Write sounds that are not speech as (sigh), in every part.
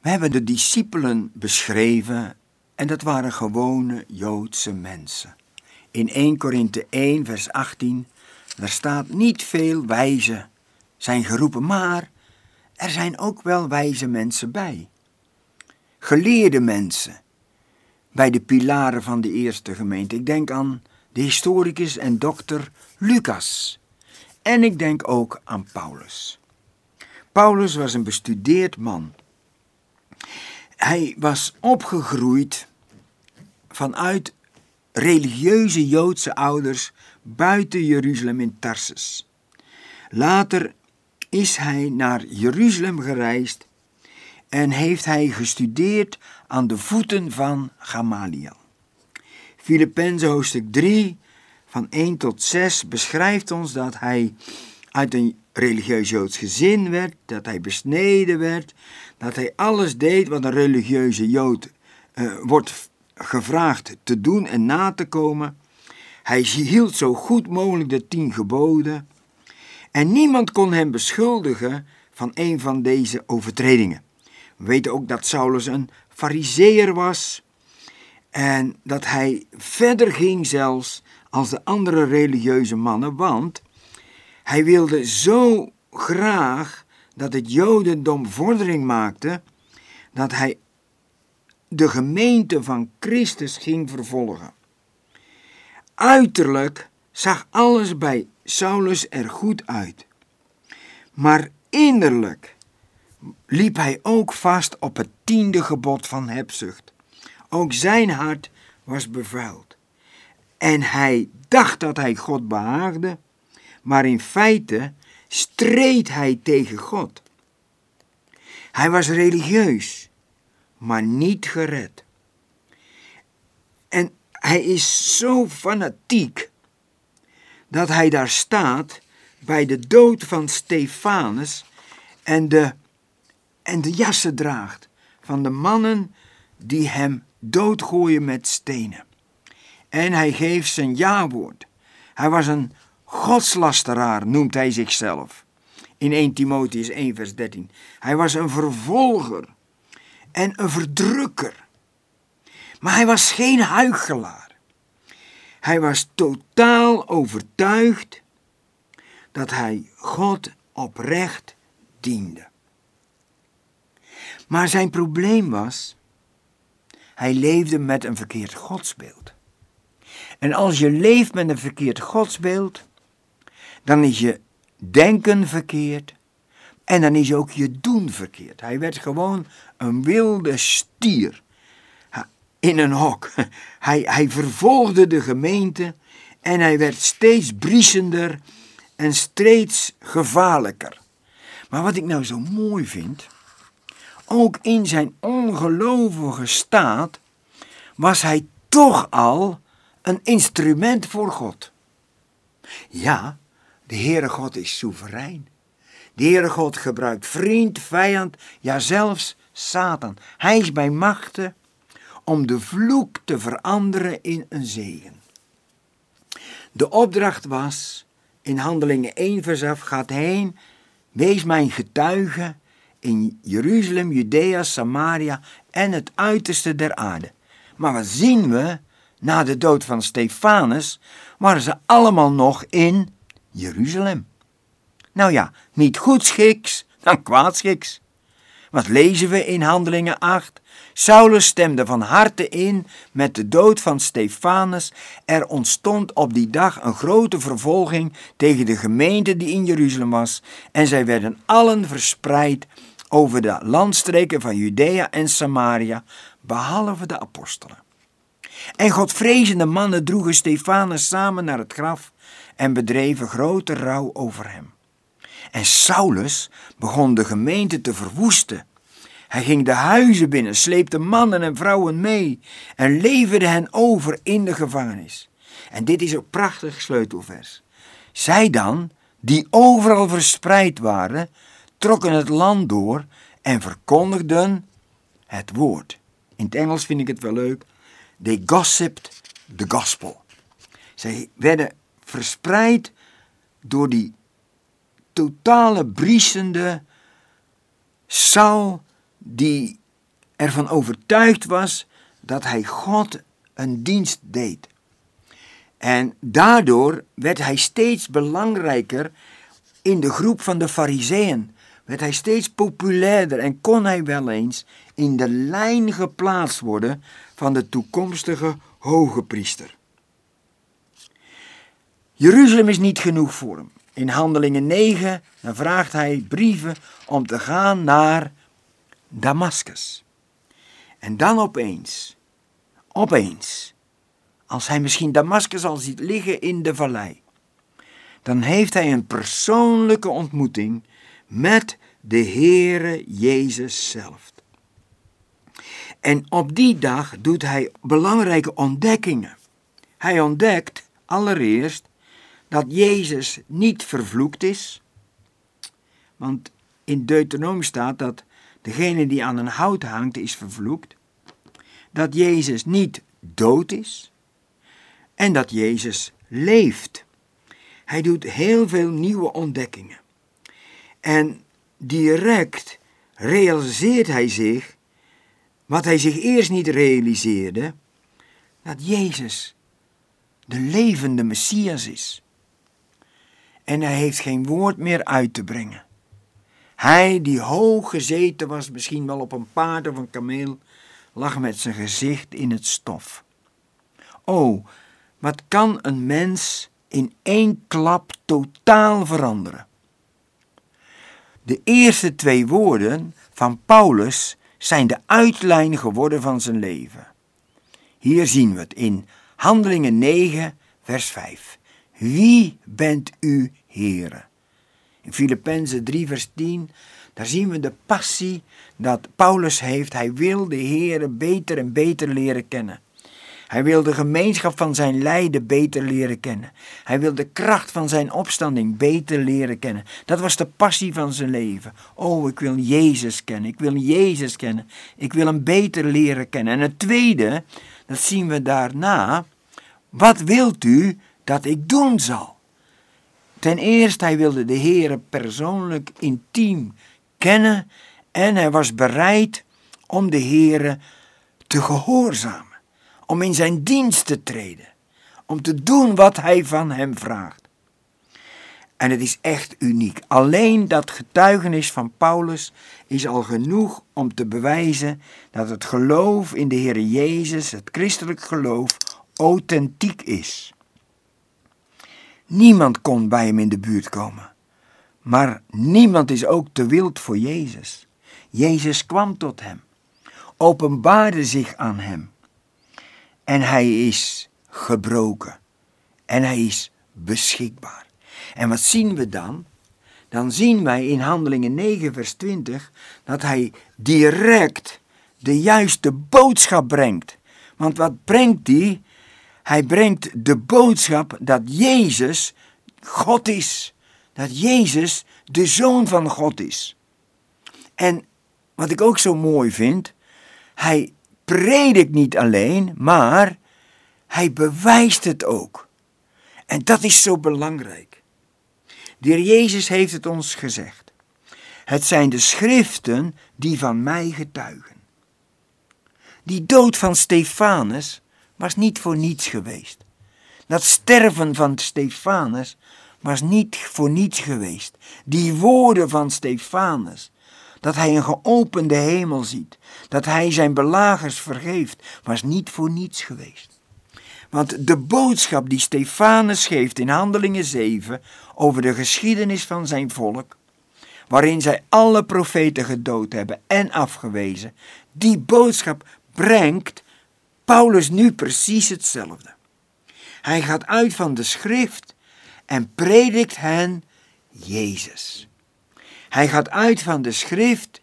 We hebben de discipelen beschreven en dat waren gewone Joodse mensen. In 1 Korinthe 1, vers 18, daar staat niet veel wijzen zijn geroepen, maar er zijn ook wel wijze mensen bij. Geleerde mensen bij de pilaren van de eerste gemeente. Ik denk aan de historicus en dokter Lucas. En ik denk ook aan Paulus. Paulus was een bestudeerd man. Hij was opgegroeid vanuit religieuze Joodse ouders buiten Jeruzalem in Tarsus. Later is hij naar Jeruzalem gereisd en heeft hij gestudeerd aan de voeten van Gamaliel. Filippenzen hoofdstuk 3 van 1 tot 6 beschrijft ons dat hij uit een religieus Joods gezin werd, dat hij besneden werd, dat hij alles deed wat een religieuze Jood uh, wordt gevraagd te doen en na te komen. Hij hield zo goed mogelijk de tien geboden en niemand kon hem beschuldigen van een van deze overtredingen. We weten ook dat Saulus een fariseer was en dat hij verder ging zelfs als de andere religieuze mannen, want hij wilde zo graag dat het Jodendom vordering maakte, dat hij de gemeente van Christus ging vervolgen. Uiterlijk zag alles bij Saulus er goed uit, maar innerlijk liep hij ook vast op het tiende gebod van hebzucht. Ook zijn hart was bevuild. En hij dacht dat hij God behaagde, maar in feite streed hij tegen God. Hij was religieus, maar niet gered. En hij is zo fanatiek dat hij daar staat bij de dood van Stefanus en de, en de jassen draagt van de mannen die hem doodgooien met stenen. En hij geeft zijn ja-woord. Hij was een godslasteraar, noemt hij zichzelf. In 1 Timotheus 1, vers 13. Hij was een vervolger en een verdrukker. Maar hij was geen huichelaar. Hij was totaal overtuigd dat hij God oprecht diende. Maar zijn probleem was, hij leefde met een verkeerd godsbeeld. En als je leeft met een verkeerd godsbeeld, dan is je denken verkeerd en dan is ook je doen verkeerd. Hij werd gewoon een wilde stier in een hok. (laughs) Hij, hij vervolgde de gemeente en hij werd steeds briesender en steeds gevaarlijker. Maar wat ik nou zo mooi vind, ook in zijn ongelovige staat was hij toch al een instrument voor God. Ja, de Heere God is soeverein. De Heere God gebruikt vriend, vijand, ja zelfs Satan. Hij is bij machten om de vloek te veranderen in een zegen. De opdracht was, in Handelingen 1 vers af, gaat heen, wees mijn getuige in Jeruzalem, Judea, Samaria en het uiterste der aarde. Maar wat zien we? Na de dood van Stefanus waren ze allemaal nog in Jeruzalem. Nou ja, niet goedschiks, dan kwaadschiks. Wat lezen we in Handelingen 8? Saulus stemde van harte in met de dood van Stefanus. Er ontstond op die dag een grote vervolging tegen de gemeente die in Jeruzalem was, en zij werden allen verspreid over de landstreken van Judea en Samaria, behalve de apostelen. En godvrezende mannen droegen Stefanus samen naar het graf en bedreven grote rouw over hem. En Saulus begon de gemeente te verwoesten. Hij ging de huizen binnen, sleepte mannen en vrouwen mee en leverde hen over in de gevangenis. En dit is een prachtig sleutelvers. Zij dan, die overal verspreid waren, trokken het land door en verkondigden het woord. In het Engels vind ik het wel leuk. They gossiped the gospel. Zij werden verspreid door die totale briesende Saul die ervan overtuigd was dat hij God een dienst deed. En daardoor werd hij steeds belangrijker in de groep van de Fariseeën. Werd hij steeds populairder en kon hij wel eens in de lijn geplaatst worden van de toekomstige hoge priester. Jeruzalem is niet genoeg voor hem. In Handelingen 9 dan vraagt hij brieven om te gaan naar Damascus. En dan opeens, opeens, als hij misschien Damascus al ziet liggen in de vallei, dan heeft hij een persoonlijke ontmoeting met de Heere Jezus zelf. En op die dag doet hij belangrijke ontdekkingen. Hij ontdekt allereerst dat Jezus niet vervloekt is, want in Deuteronomie staat dat degene die aan een hout hangt is vervloekt, dat Jezus niet dood is en dat Jezus leeft. Hij doet heel veel nieuwe ontdekkingen. En direct realiseert hij zich wat hij zich eerst niet realiseerde, dat Jezus de levende Messias is. En hij heeft geen woord meer uit te brengen. Hij die hoog gezeten was, misschien wel op een paard of een kameel, lag met zijn gezicht in het stof. O, wat kan een mens in één klap totaal veranderen? De eerste twee woorden van Paulus zijn de uitlijn geworden van zijn leven. Hier zien we het in Handelingen 9, vers 5. Wie bent u, Heere? In Filippenzen 3, vers 10, daar zien we de passie dat Paulus heeft. Hij wil de Heere beter en beter leren kennen. Hij wil de gemeenschap van zijn lijden beter leren kennen. Hij wil de kracht van zijn opstanding beter leren kennen. Dat was de passie van zijn leven. Oh, ik wil Jezus kennen. Ik wil Jezus kennen. Ik wil hem beter leren kennen. En het tweede, dat zien we daarna. Wat wilt u dat ik doen zal? Ten eerste, hij wilde de Heer persoonlijk, intiem kennen en hij was bereid om de Heer te gehoorzamen om in zijn dienst te treden, om te doen wat hij van hem vraagt. En het is echt uniek. Alleen dat getuigenis van Paulus is al genoeg om te bewijzen dat het geloof in de Heer Jezus, het christelijk geloof, authentiek is. Niemand kon bij hem in de buurt komen, maar niemand is ook te wild voor Jezus. Jezus kwam tot hem, openbaarde zich aan hem en hij is gebroken. En hij is beschikbaar. En wat zien we dan? Dan zien wij in Handelingen 9, vers 20 dat hij direct de juiste boodschap brengt. Want wat brengt hij? Hij brengt de boodschap dat Jezus God is. Dat Jezus de Zoon van God is. En wat ik ook zo mooi vind, hij predikt niet alleen, maar hij bewijst het ook. En dat is zo belangrijk. De heer Jezus heeft het ons gezegd. Het zijn de schriften die van mij getuigen. Die dood van Stefanus was niet voor niets geweest. Dat sterven van Stefanus was niet voor niets geweest. Die woorden van Stefanus, dat hij een geopende hemel ziet, dat hij zijn belagers vergeeft, was niet voor niets geweest. Want de boodschap die Stefanus geeft in Handelingen 7 over de geschiedenis van zijn volk, waarin zij alle profeten gedood hebben en afgewezen, die boodschap brengt Paulus nu precies hetzelfde. Hij gaat uit van de schrift en predikt hen Jezus. Hij gaat uit van de schrift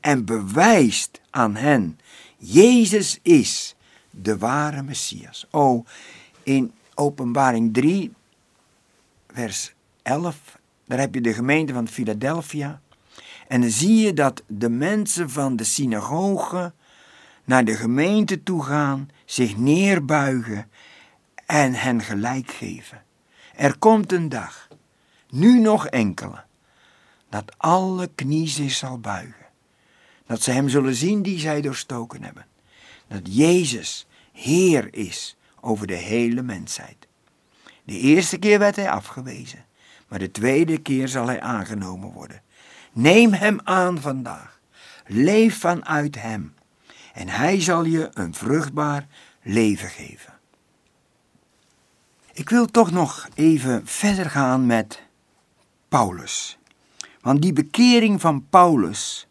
en bewijst aan hen, Jezus is de ware Messias. Oh, in Openbaring 3, vers 11, daar heb je de gemeente van Philadelphia. En dan zie je dat de mensen van de synagoge naar de gemeente toe gaan, zich neerbuigen en hen gelijk geven. Er komt een dag, nu nog enkele, dat alle knie zich zal buigen Dat ze hem zullen zien die zij doorstoken hebben. Dat Jezus Heer is over de hele mensheid. De eerste keer werd hij afgewezen, maar de tweede keer zal hij aangenomen worden. Neem hem aan vandaag. Leef vanuit hem. En hij zal je een vruchtbaar leven geven. Ik wil toch nog even verder gaan met Paulus. Want die bekering van Paulus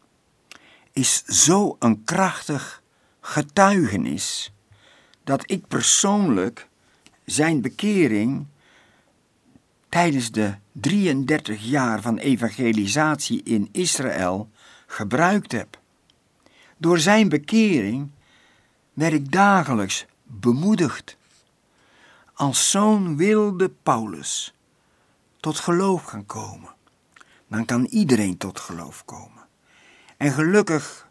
is zo een krachtig getuigenis dat ik persoonlijk zijn bekering tijdens de 33 jaar van evangelisatie in Israël gebruikt heb. Door zijn bekering werd ik dagelijks bemoedigd. Als zo'n wilde Paulus tot geloof gaan komen, dan kan iedereen tot geloof komen. En gelukkig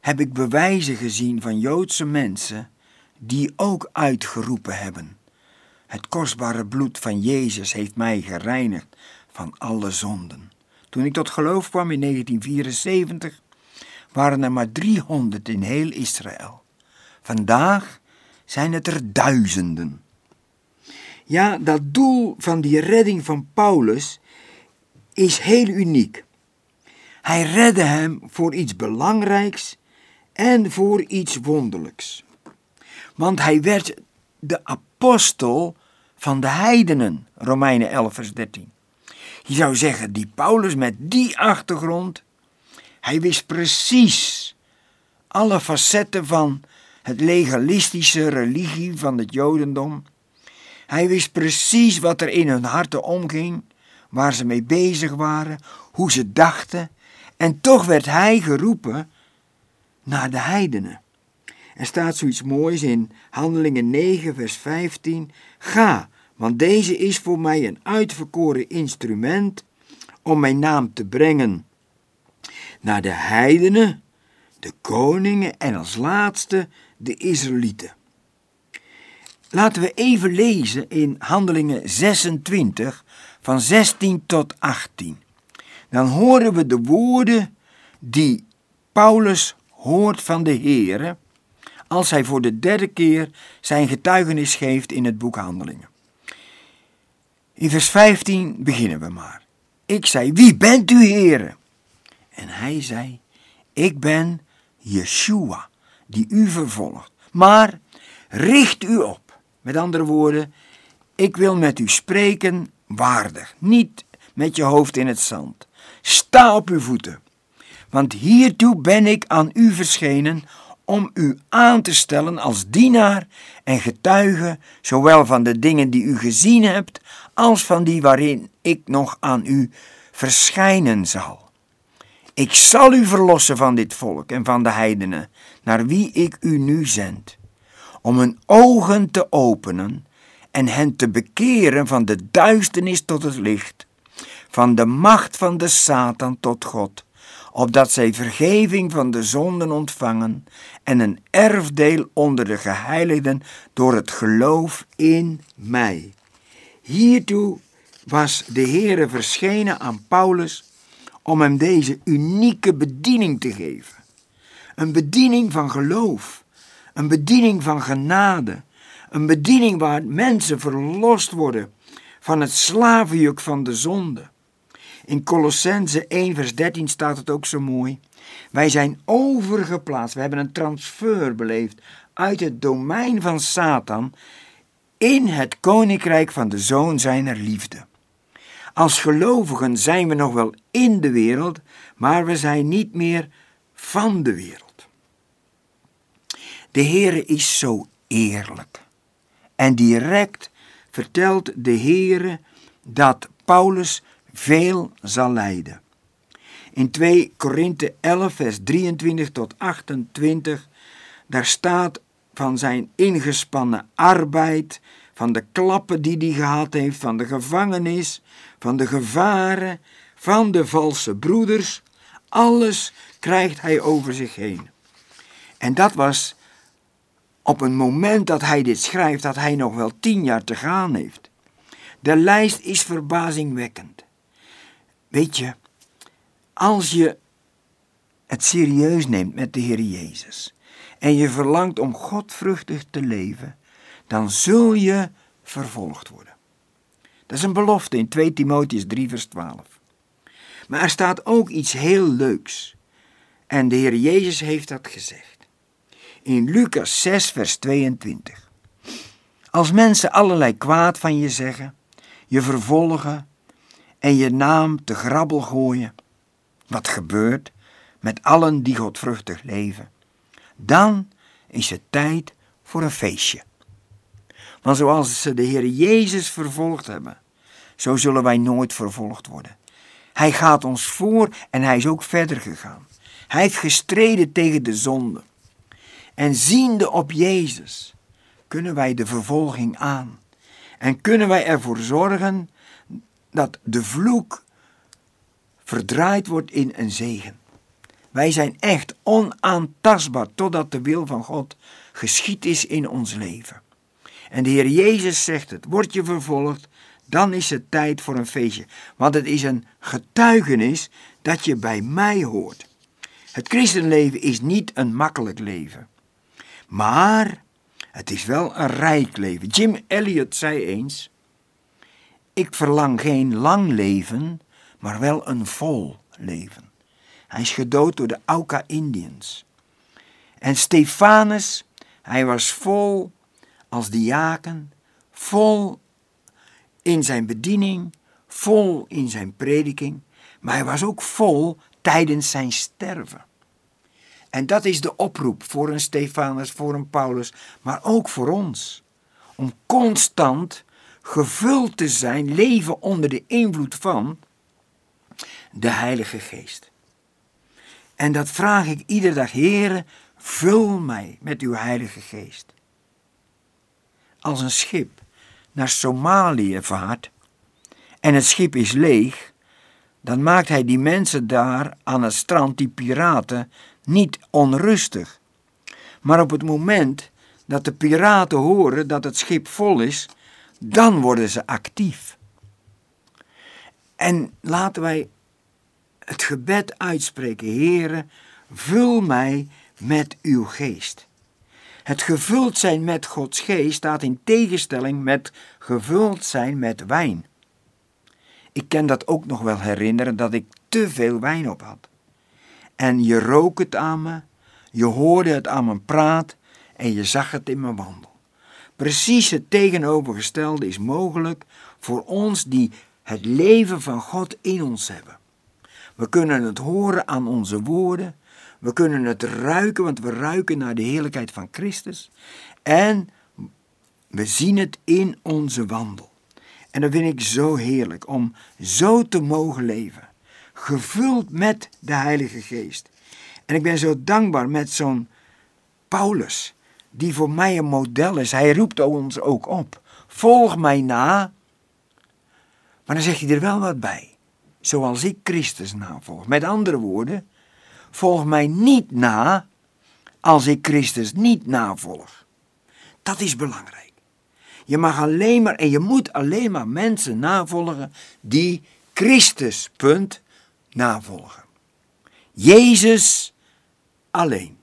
heb ik bewijzen gezien van Joodse mensen die ook uitgeroepen hebben. Het kostbare bloed van Jezus heeft mij gereinigd van alle zonden. Toen ik tot geloof kwam in 1974, waren er maar 300 in heel Israël. Vandaag zijn het er duizenden. Ja, dat doel van die redding van Paulus is heel uniek. Hij redde hem voor iets belangrijks en voor iets wonderlijks. Want hij werd de apostel van de heidenen, Romeinen 11, vers 13. Je zou zeggen, die Paulus met die achtergrond, hij wist precies alle facetten van het legalistische religie van het Jodendom. Hij wist precies wat er in hun harten omging, waar ze mee bezig waren, hoe ze dachten. En toch werd hij geroepen naar de heidenen. Er staat zoiets moois in Handelingen 9, vers 15. Ga, want deze is voor mij een uitverkoren instrument om mijn naam te brengen naar de heidenen, de koningen en als laatste de Israëlieten. Laten we even lezen in Handelingen 26 van 16 tot 18. Dan horen we de woorden die Paulus hoort van de Heere als hij voor de derde keer zijn getuigenis geeft in het boek Handelingen. In vers 15 beginnen we maar. Ik zei, wie bent u, Heere? En hij zei, ik ben Yeshua, die u vervolgt. Maar richt u op. Met andere woorden, ik wil met u spreken waardig, niet met je hoofd in het zand. Sta op uw voeten, want hiertoe ben ik aan u verschenen om u aan te stellen als dienaar en getuige, zowel van de dingen die u gezien hebt, als van die waarin ik nog aan u verschijnen zal. Ik zal u verlossen van dit volk en van de heidenen, naar wie ik u nu zend, om hun ogen te openen en hen te bekeren van de duisternis tot het licht, van de macht van de Satan tot God opdat zij vergeving van de zonden ontvangen en een erfdeel onder de geheiligden door het geloof in mij. Hiertoe was de Heere verschenen aan Paulus om hem deze unieke bediening te geven. Een bediening van geloof, een bediening van genade, een bediening waar mensen verlost worden van het slavenjuk van de zonde. In Colossense 1, vers 13 staat het ook zo mooi. Wij zijn overgeplaatst, we hebben een transfer beleefd uit het domein van Satan in het koninkrijk van de zoon zijner liefde. Als gelovigen zijn we nog wel in de wereld, maar we zijn niet meer van de wereld. De Heere is zo eerlijk. En direct vertelt de Heere dat Paulus veel zal lijden. In 2 Korinthe 11, vers 23 tot 28, daar staat van zijn ingespannen arbeid, van de klappen die hij gehad heeft, van de gevangenis, van de gevaren, van de valse broeders. Alles krijgt hij over zich heen. En dat was op een moment dat hij dit schrijft, dat hij nog wel tien jaar te gaan heeft. De lijst is verbazingwekkend. Weet je, als je het serieus neemt met de Heer Jezus en je verlangt om godvruchtig te leven, dan zul je vervolgd worden. Dat is een belofte in 2 Timotheus 3, vers 12. Maar er staat ook iets heel leuks. En de Heer Jezus heeft dat gezegd. In Lucas 6, vers 22. Als mensen allerlei kwaad van je zeggen, je vervolgen en je naam te grabbel gooien, wat gebeurt met allen die godvruchtig leven, dan is het tijd voor een feestje. Want zoals ze de Heer Jezus vervolgd hebben, zo zullen wij nooit vervolgd worden. Hij gaat ons voor en hij is ook verder gegaan. Hij heeft gestreden tegen de zonde. En ziende op Jezus kunnen wij de vervolging aan. En kunnen wij ervoor zorgen dat de vloek verdraaid wordt in een zegen. Wij zijn echt onaantastbaar totdat de wil van God geschied is in ons leven. En de Heer Jezus zegt het, word je vervolgd, dan is het tijd voor een feestje. Want het is een getuigenis dat je bij mij hoort. Het christenleven is niet een makkelijk leven. Maar het is wel een rijk leven. Jim Elliot zei eens: Ik verlang geen lang leven, maar wel een vol leven. Hij is gedood door de Auca Indians. En Stefanus, hij was vol als diaken, vol in zijn bediening, vol in zijn prediking, maar hij was ook vol tijdens zijn sterven. En dat is de oproep voor een Stefanus, voor een Paulus, maar ook voor ons. Om constant gevuld te zijn, leven onder de invloed van de Heilige Geest. En dat vraag ik iedere dag, Heere, vul mij met uw Heilige Geest. Als een schip naar Somalië vaart en het schip is leeg, dan maakt hij die mensen daar aan het strand, die piraten, niet onrustig. Maar op het moment dat de piraten horen dat het schip vol is, dan worden ze actief. En laten wij het gebed uitspreken, Heere, vul mij met uw geest. Het gevuld zijn met Gods geest staat in tegenstelling met gevuld zijn met wijn. Ik kan dat ook nog wel herinneren dat ik te veel wijn op had. En je rook het aan me, je hoorde het aan mijn praat en je zag het in mijn wandel. Precies het tegenovergestelde is mogelijk voor ons die het leven van God in ons hebben. We kunnen het horen aan onze woorden, we kunnen het ruiken, want we ruiken naar de heerlijkheid van Christus. En we zien het in onze wandel. En dat vind ik zo heerlijk om zo te mogen leven. Gevuld met de Heilige Geest. En ik ben zo dankbaar met zo'n Paulus, die voor mij een model is. Hij roept ons ook op. Volg mij na. Maar dan zegt hij er wel wat bij. Zoals ik Christus navolg. Met andere woorden, volg mij niet na als ik Christus niet navolg. Dat is belangrijk. Je mag alleen maar en je moet alleen maar mensen navolgen die Christus, punt, navolgen. Jezus alleen.